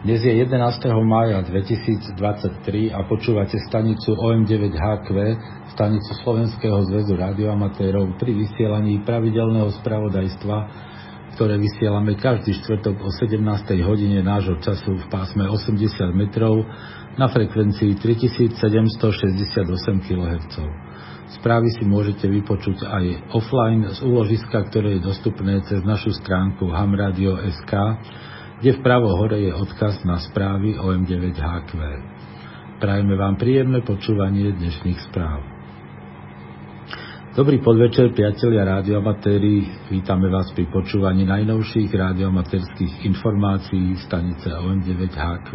Dnes je 11. mája 2023 a počúvate stanicu OM9HQ, stanicu Slovenského zväzu radioamatérov pri vysielaní pravidelného spravodajstva, ktoré vysielame každý štvrtok o 17. hodine nášho času v pásme 80 metrov na frekvencii 3768 kHz. Správy si môžete vypočuť aj offline z úložiska, ktoré je dostupné cez našu stránku hamradio.sk kde vpravo hore je odkaz na správy OM9HQ. Prajeme vám príjemné počúvanie dnešných správ. Dobrý podvečer, priatelia rádioamatéri. Vítame vás pri počúvaní najnovších rádioamatérských informácií stanice OM9HQ.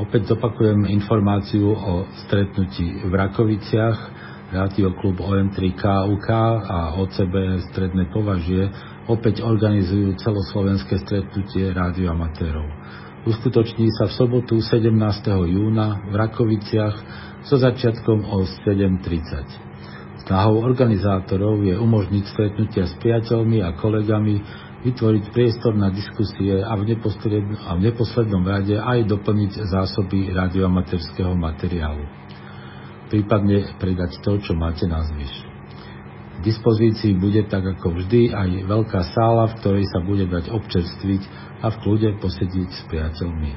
Opäť zopakujem informáciu o stretnutí v Rakoviciach. Rádioklub OM3KUK a OCB Stredné považie opäť organizujú celoslovenské stretnutie rádioamatérov. Uskutoční sa v sobotu 17. júna v Rakoviciach so začiatkom o 7.30. Snahou organizátorov je umožniť stretnutia s priateľmi a kolegami, vytvoriť priestor na diskusie a v, a v neposlednom rade aj doplniť zásoby radioamatérskeho materiálu. Prípadne predať to, čo máte na zvyš. Dispozícii bude tak ako vždy aj veľká sála, v ktorej sa bude dať občerstviť a v kľude posediť s priateľmi.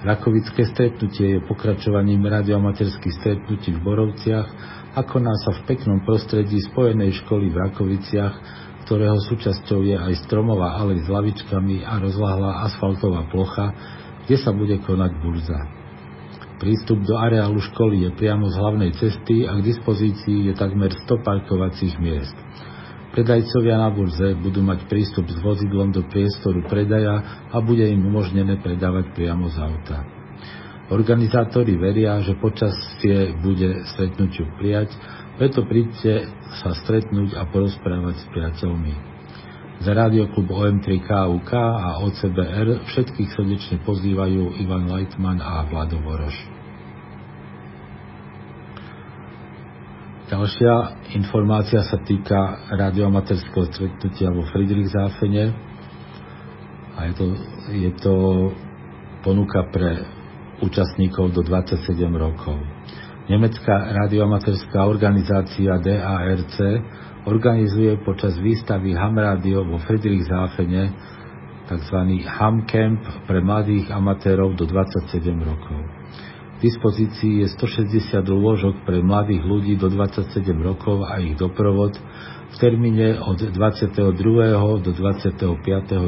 Rakovické stretnutie je pokračovaním radiomaterských stretnutí v Borovciach a koná sa v peknom prostredí spojenej školy v Rakoviciach, ktorého súčasťou je aj stromová alej s lavičkami a rozlahlá asfaltová plocha, kde sa bude konať burza. Prístup do areálu školy je priamo z hlavnej cesty a k dispozícii je takmer 100 parkovacích miest. Predajcovia na burze budú mať prístup s vozidlom do priestoru predaja a bude im umožnené predávať priamo z auta. Organizátori veria, že počasie bude stretnutiu prijať, preto príďte sa stretnúť a porozprávať s priateľmi. Za rádioklub OM3KUK a OCBR všetkých srdečne pozývajú Ivan Leitman a Vlado Voroš. Ďalšia informácia sa týka radioamaterského stretnutia vo Friedrichsafene a je to, je to ponuka pre účastníkov do 27 rokov. Nemecká radioamaterská organizácia DARC organizuje počas výstavy Ham Radio vo Friedrichshafene tzv. Ham Camp pre mladých amatérov do 27 rokov. V dispozícii je 160 lôžok pre mladých ľudí do 27 rokov a ich doprovod v termíne od 22. do 25.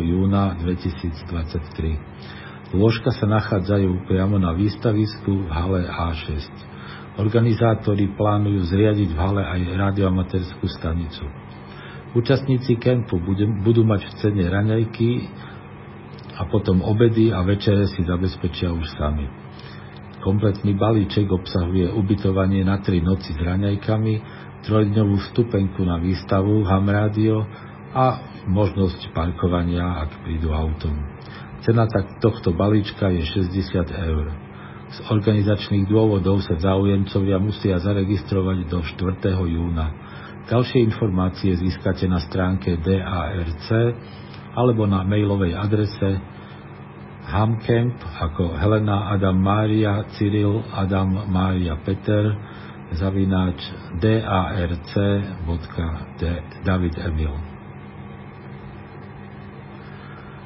júna 2023. Lôžka sa nachádzajú priamo na výstavisku v hale A6. Organizátori plánujú zriadiť v hale aj radioamaterskú stanicu. Účastníci kempu budú mať v cene raňajky a potom obedy a večere si zabezpečia už sami. Kompletný balíček obsahuje ubytovanie na tri noci s raňajkami, trojdňovú vstupenku na výstavu Ham Radio a možnosť parkovania, ak prídu autom. Cena tak tohto balíčka je 60 eur. Z organizačných dôvodov sa záujemcovia musia zaregistrovať do 4. júna. Ďalšie informácie získate na stránke DARC alebo na mailovej adrese hamcamp ako Helena Adam Mária Cyril Adam Mária Peter zavináč darc.david Emil.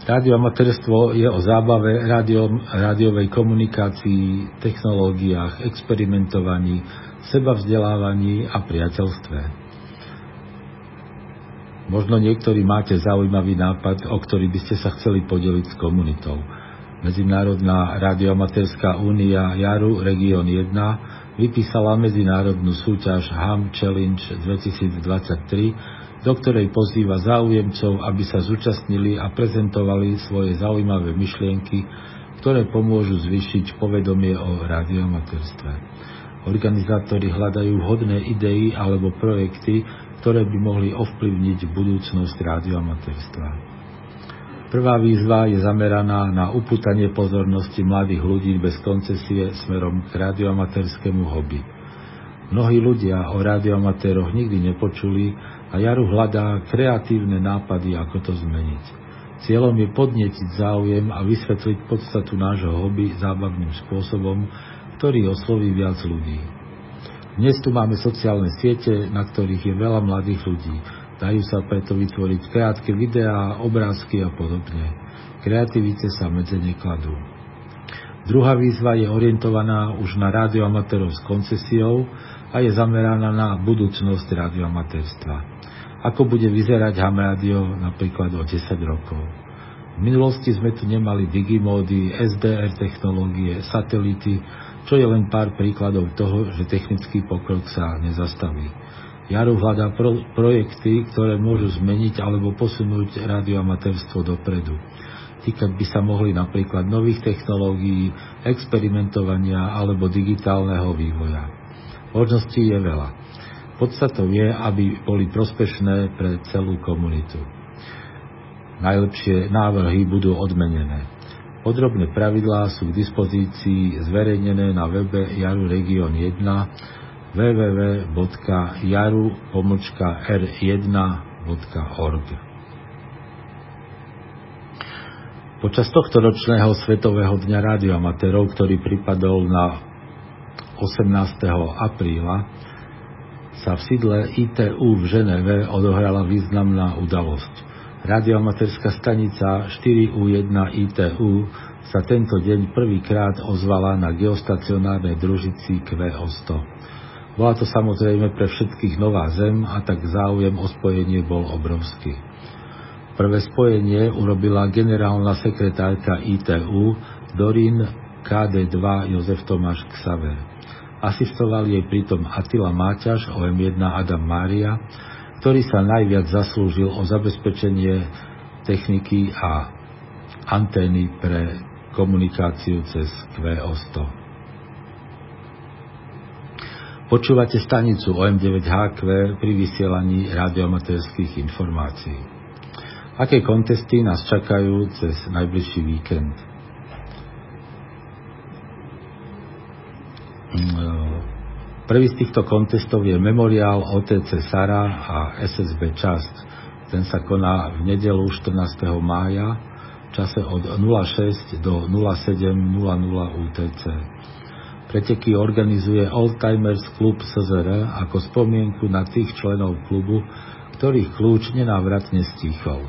Radioamatérstvo je o zábave, rádio, rádiovej komunikácii, technológiách, experimentovaní, sebavzdelávaní a priateľstve. Možno niektorí máte zaujímavý nápad, o ktorý by ste sa chceli podeliť s komunitou. Medzinárodná radioamatérská únia Jaru Region 1 vypísala medzinárodnú súťaž HAM Challenge 2023 do ktorej pozýva záujemcov, aby sa zúčastnili a prezentovali svoje zaujímavé myšlienky, ktoré pomôžu zvýšiť povedomie o radiomaterstve. Organizátori hľadajú vhodné idei alebo projekty, ktoré by mohli ovplyvniť budúcnosť radiomaterstva. Prvá výzva je zameraná na upútanie pozornosti mladých ľudí bez koncesie smerom k radioamatérskému hobby. Mnohí ľudia o radioamatéroch nikdy nepočuli a Jaru hľadá kreatívne nápady, ako to zmeniť. Cieľom je podnietiť záujem a vysvetliť podstatu nášho hobby zábavným spôsobom, ktorý osloví viac ľudí. Dnes tu máme sociálne siete, na ktorých je veľa mladých ľudí. Dajú sa preto vytvoriť krátke videá, obrázky a podobne. Kreativite sa medze nekladú. Druhá výzva je orientovaná už na rádioamatérov s koncesiou a je zameraná na budúcnosť rádioamatérstva ako bude vyzerať ham rádio napríklad o 10 rokov. V minulosti sme tu nemali digimódy, SDR technológie, satelity, čo je len pár príkladov toho, že technický pokrok sa nezastaví. Jaru hľadá pro, projekty, ktoré môžu zmeniť alebo posunúť radioamatérstvo dopredu. Týkať by sa mohli napríklad nových technológií, experimentovania alebo digitálneho vývoja. Možností je veľa. Podstatou je, aby boli prospešné pre celú komunitu. Najlepšie návrhy budú odmenené. Podrobné pravidlá sú k dispozícii zverejnené na webe Jaru Region 1 www.jaru-r1.org. Počas tohto ročného Svetového dňa rádioamatérov, ktorý pripadol na 18. apríla, sa v sídle ITU v Ženeve odohrala významná udalosť. Radioamatérská stanica 4U1 ITU sa tento deň prvýkrát ozvala na geostacionárnej družici QO100. Bola to samozrejme pre všetkých nová zem a tak záujem o spojenie bol obrovský. Prvé spojenie urobila generálna sekretárka ITU Dorin KD2 Jozef Tomáš Ksaver. Asistoval jej pritom Attila Máťaš, OM1 Adam Mária, ktorý sa najviac zaslúžil o zabezpečenie techniky a antény pre komunikáciu cez QO100. Počúvate stanicu OM9HQ pri vysielaní radioamatérských informácií. Aké kontesty nás čakajú cez najbližší víkend? Prvý z týchto kontestov je memoriál OTC Sara a SSB Časť. Ten sa koná v nedelu 14. mája v čase od 06 do 07.00 UTC. Preteky organizuje Oldtimers Club SZR ako spomienku na tých členov klubu, ktorých kľúč nenávratne stíchol.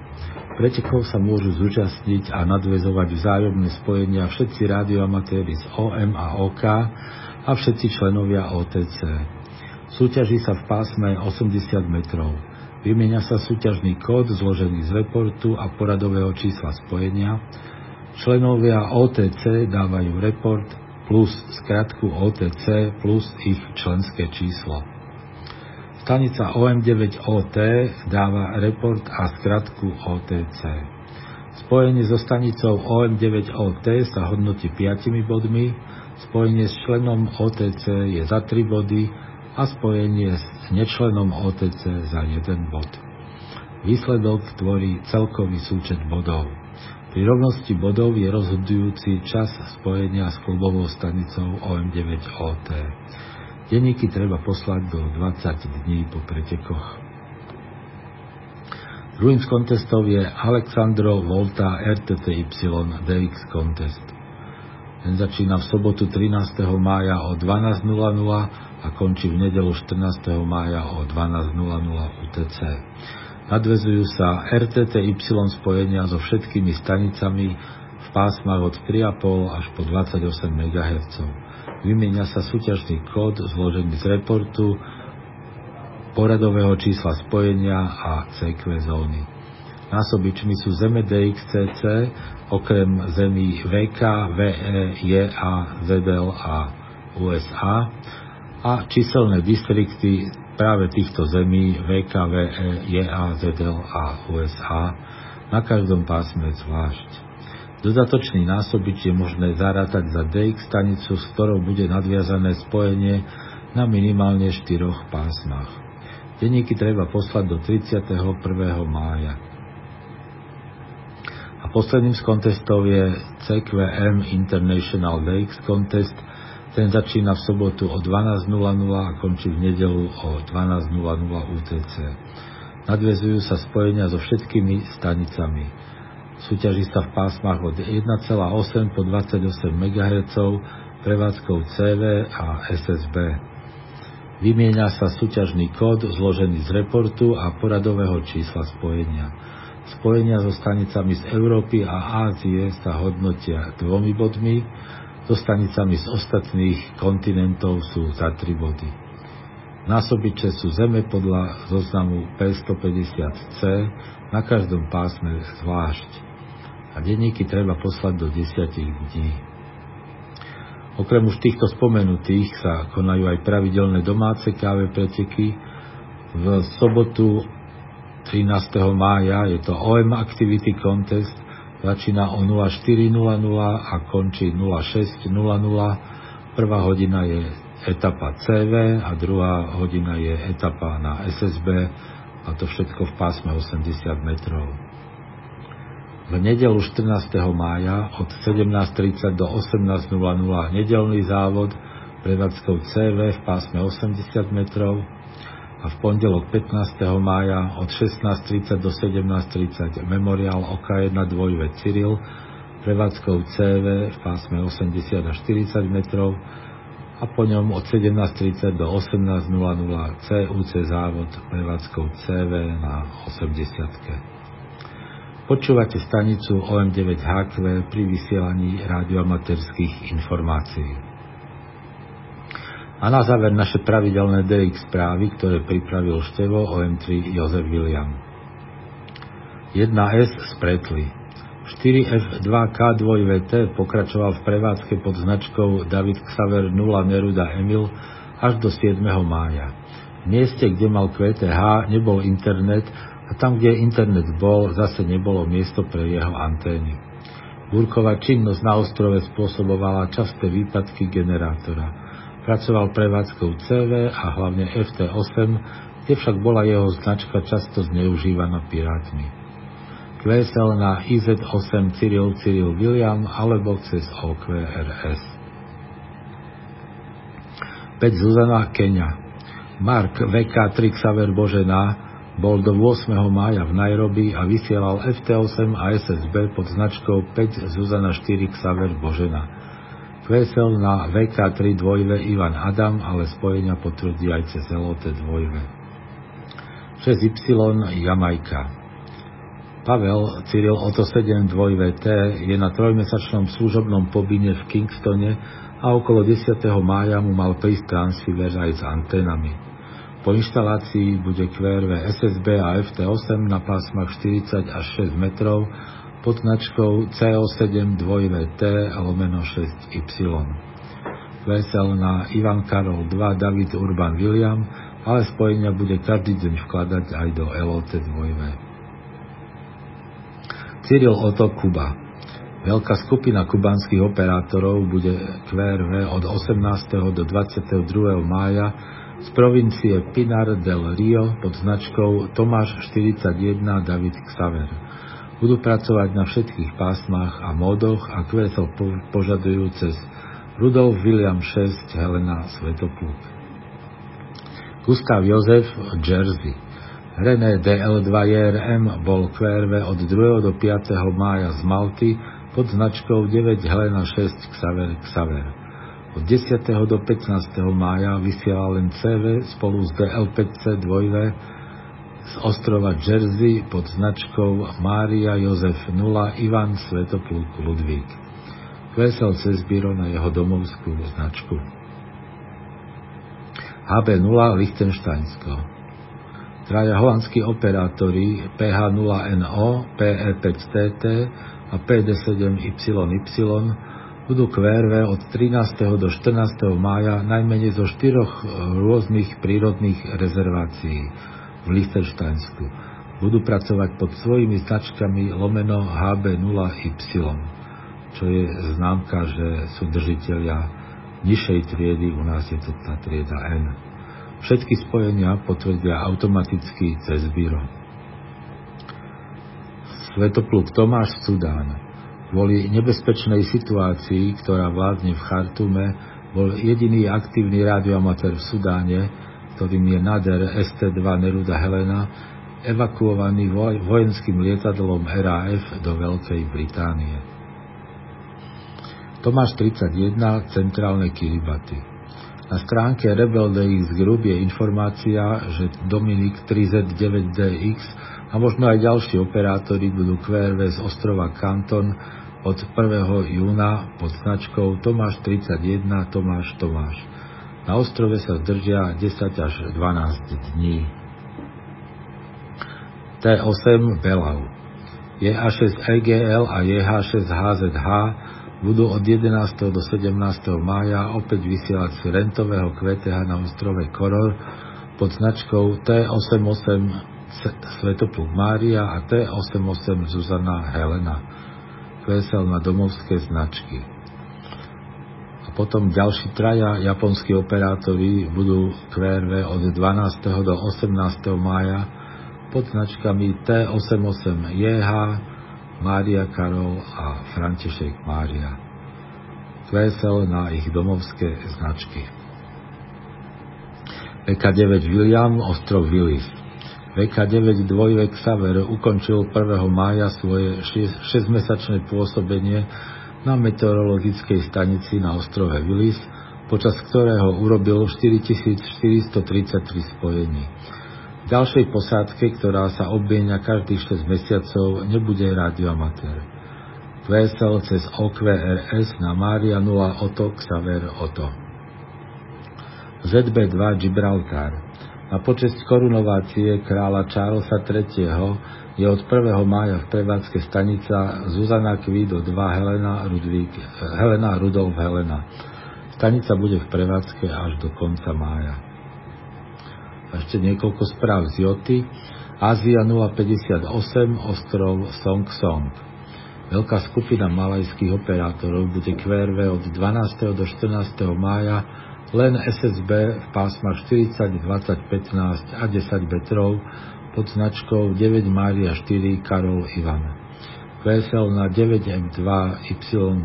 Pretekov sa môžu zúčastniť a nadvezovať vzájomné spojenia všetci radioamatéri z OM a OK a všetci členovia OTC. Súťaží sa v pásme 80 metrov. Vymieňa sa súťažný kód zložený z reportu a poradového čísla spojenia. Členovia OTC dávajú report plus skratku OTC plus ich členské číslo. Stanica OM9OT dáva report a skratku OTC. Spojenie so stanicou OM9OT sa hodnotí 5 bodmi, Spojenie s členom OTC je za 3 body a spojenie s nečlenom OTC za 1 bod. Výsledok tvorí celkový súčet bodov. Pri rovnosti bodov je rozhodujúci čas spojenia s klubovou stanicou OM9OT. Denníky treba poslať do 20 dní po pretekoch. Druhým z kontestov je Alexandro Volta RTTY DX Contest. Začína v sobotu 13. mája o 12.00 a končí v nedelu 14. mája o 12.00 UTC. Nadvezujú sa RTTY spojenia so všetkými stanicami v pásmach od 3,5 až po 28 MHz. Vymieňa sa súťažný kód zložený z reportu, poradového čísla spojenia a CQ zóny. Násobičmi sú Zeme DXCC, okrem zemí VK, VE, JA, a USA a číselné distrikty práve týchto zemí VK, VE, JA, a USA na každom pásme zvlášť. Dodatočný násobič je možné zarátať za DX stanicu, s ktorou bude nadviazané spojenie na minimálne 4 pásmach. Denníky treba poslať do 31. mája. A posledným z kontestov je CQM International Lakes Contest. Ten začína v sobotu o 12.00 a končí v nedelu o 12.00 UTC. Nadvezujú sa spojenia so všetkými stanicami. Súťaží sa v pásmach od 1,8 po 28 MHz prevádzkou CV a SSB. Vymieňa sa súťažný kód zložený z reportu a poradového čísla spojenia. Spojenia so stanicami z Európy a Ázie sa hodnotia dvomi bodmi, so stanicami z ostatných kontinentov sú za tri body. Násobiče sú Zeme podľa zoznamu P150C na každom pásme zvlášť a denníky treba poslať do 10 dní. Okrem už týchto spomenutých sa konajú aj pravidelné domáce káve preteky. V sobotu 13. mája je to OM Activity Contest, začína o 04.00 a končí 06.00. Prvá hodina je etapa CV a druhá hodina je etapa na SSB a to všetko v pásme 80 metrov v nedelu 14. mája od 17.30 do 18.00 nedelný závod prevádzkou CV v pásme 80 metrov a v pondelok 15. mája od 16.30 do 17.30 memoriál OK1 dvojve Cyril prevádzkou CV v pásme 80 až 40 metrov a po ňom od 17.30 do 18.00 CUC závod prevádzkou CV na 80. Počúvate stanicu OM9HQ pri vysielaní radioamaterských informácií. A na záver naše pravidelné DX správy, ktoré pripravil števo OM3 Jozef William. 1S spretli. 4F2K2VT pokračoval v prevádzke pod značkou David Xaver 0 Neruda Emil až do 7. mája. V mieste, kde mal QTH, nebol internet a tam, kde internet bol, zase nebolo miesto pre jeho antény. Burková činnosť na ostrove spôsobovala časté výpadky generátora. Pracoval prevádzkou CV a hlavne FT8, kde však bola jeho značka často zneužívaná pirátmi. QSL na IZ8 Cyril Cyril William alebo cez OQRS. 5 Zuzana Kenia Mark VK3 Xaver Božena bol do 8. mája v Nairobi a vysielal FT8 a SSB pod značkou 5 Zuzana 4 Xaver Božena. Kvesel na VK3 dvojve Ivan Adam, ale spojenia potvrdí aj cez LOT dvojve. 6Y Jamajka Pavel Cyril Oto 7 dvojve T je na trojmesačnom služobnom pobyne v Kingstone a okolo 10. mája mu mal prísť transfer aj s anténami. Po inštalácii bude QRV SSB a FT8 na pásmach 40 až 6 metrov pod značkou CO7 2VT lomeno 6Y. VSL na Ivan Karol 2 David Urban William, ale spojenia bude každý deň vkladať aj do LOT 2 Cyril Oto Kuba Veľká skupina kubanských operátorov bude QRV od 18. do 22. mája z provincie Pinar del Rio pod značkou Tomáš 41 David Xaver. Budú pracovať na všetkých pásmach a módoch a kvesel požadujú cez Rudolf William 6 Helena Svetopluk. Gustav Jozef Jersey René DL2 JRM bol QRV od 2. do 5. mája z Malty pod značkou 9 Helena 6 Xaver Xaver. Od 10. do 15. mája vysiela len CV spolu s DL5C 2 z ostrova Jersey pod značkou Mária Jozef 0 Ivan Svetopluk Ludvík. Vesel cez biro na jeho domovskú značku. HB0 Lichtensteinsko. Traja holandskí operátori PH0NO, PE5TT a PD7YY budú QRV od 13. do 14. mája najmenej zo štyroch rôznych prírodných rezervácií v Liechtensteinsku. Budú pracovať pod svojimi značkami lomeno HB0Y, čo je známka, že sú držiteľia nižšej triedy, u nás je to tá trieda N. Všetky spojenia potvrdia automaticky cez byro. Svetopluk Tomáš Sudán Kvôli nebezpečnej situácii, ktorá vládne v Chartume, bol jediný aktívny radioamatér v Sudáne, ktorým je Nader ST2 Neruda Helena, evakuovaný vojenským lietadlom RAF do Veľkej Británie. Tomáš 31, centrálne Kiribati. Na stránke Rebel DX Group je informácia, že Dominik 3Z9DX a možno aj ďalší operátori budú QRV z ostrova Kanton od 1. júna pod značkou Tomáš 31 Tomáš Tomáš. Na ostrove sa zdržia 10 až 12 dní. T8 Belau. JH6 EGL a JH6 HZH budú od 11. do 17. mája opäť vysielať z rentového QTH na ostrove Koror pod značkou T88 Svetopluk Mária a T88 Zuzana Helena. QSL na domovské značky. Potom ďalší traja japonskí operátori budú QRV od 12. do 18. mája pod značkami T88JH, Mária Karol a František Mária. Kvesel na ich domovské značky. VK9 William, ostrov Willis. VK9 dvojvek Saver ukončil 1. mája svoje 6-mesačné pôsobenie na meteorologickej stanici na ostrove Willis, počas ktorého urobil 4433 spojení ďalšej posádke, ktorá sa obmienia každých 6 mesiacov, nebude radioamatér. QSL cez OQRS na Mária 0 Oto Xaver Oto. ZB2 Gibraltar. Na počest korunovácie kráľa Charlesa III. Je od 1. mája v prevádzke stanica Zuzana Kvido 2 Helena, Rudvík, Helena Rudolf Helena. Stanica bude v prevádzke až do konca mája ešte niekoľko správ z Joty, Ázia 058, ostrov Song Song. Veľká skupina malajských operátorov bude QRV od 12. do 14. mája len SSB v pásmach 40, 20, 15 a 10 metrov pod značkou 9 Mária 4 Karol Ivan. QSL na 9M2 Y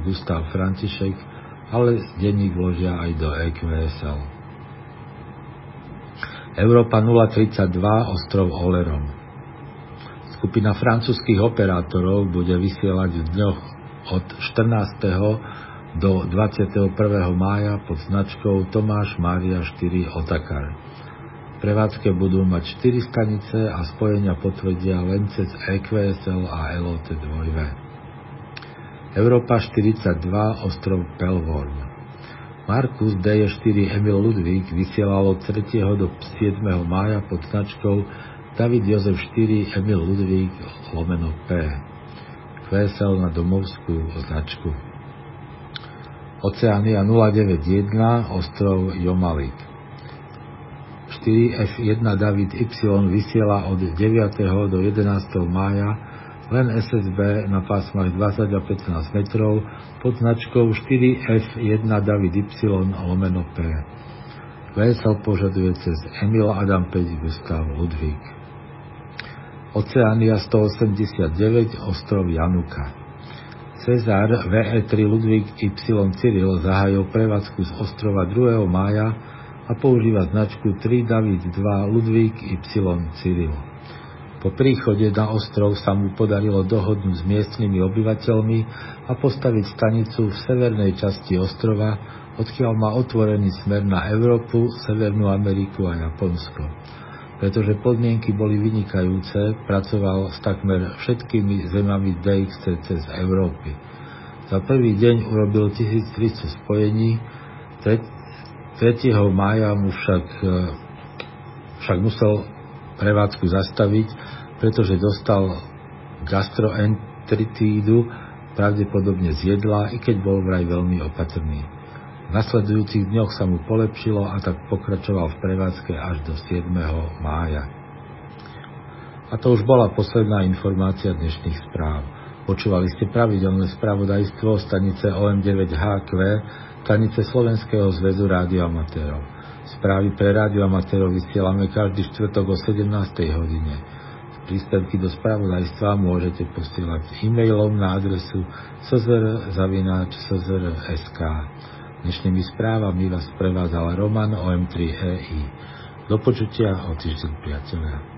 Gustav František, ale denník vložia aj do EQSL. Európa 032 ostrov Oleron. Skupina francúzských operátorov bude vysielať v dňoch od 14. do 21. mája pod značkou Tomáš Mária 4 Otakar. Prevádzke budú mať 4 stanice a spojenia potvrdia len cez EQSL a LOT 2 Európa 42 ostrov Pelvorn. Markus D4 Emil Ludvík vysielal od 3. do 7. mája pod značkou David Jozef 4 Emil Ludvík lomeno P. QSL na domovskú značku. Oceánia 091 ostrov Jomalik. 4F1 David Y vysiela od 9. do 11. mája len SSB na pásmach 20 a 15 metrov pod značkou 4F1 David Y lomeno P. VSL požaduje cez Emil Adam 5 Gustav Ludvík. Oceánia 189 ostrov Januka. Cezar VE3 Ludvík Y Cyril zahájil prevádzku z ostrova 2. mája a používa značku 3 David 2 Ludvík Y Cyril. Po príchode na ostrov sa mu podarilo dohodnúť s miestnymi obyvateľmi a postaviť stanicu v severnej časti ostrova, odkiaľ má otvorený smer na Európu, Severnú Ameriku a Japonsko. Pretože podmienky boli vynikajúce, pracoval s takmer všetkými zemami DXCC z Európy. Za prvý deň urobil 1300 spojení, 3. mája mu však, však musel prevádzku zastaviť, pretože dostal gastroenteritídu, pravdepodobne z jedla, i keď bol vraj veľmi opatrný. V nasledujúcich dňoch sa mu polepšilo a tak pokračoval v prevádzke až do 7. mája. A to už bola posledná informácia dnešných správ. Počúvali ste pravidelné spravodajstvo stanice OM9HQ, stanice Slovenského zväzu rádioamatérov. Správy pre rádioamatérov vysielame každý štvrtok o 17. hodine. Príspevky do spravodajstva môžete posielať e-mailom na adresu czr.sk. Dnešnými správami vás prevádzal Roman OM3EI. Do počutia o týždeň, priateľia.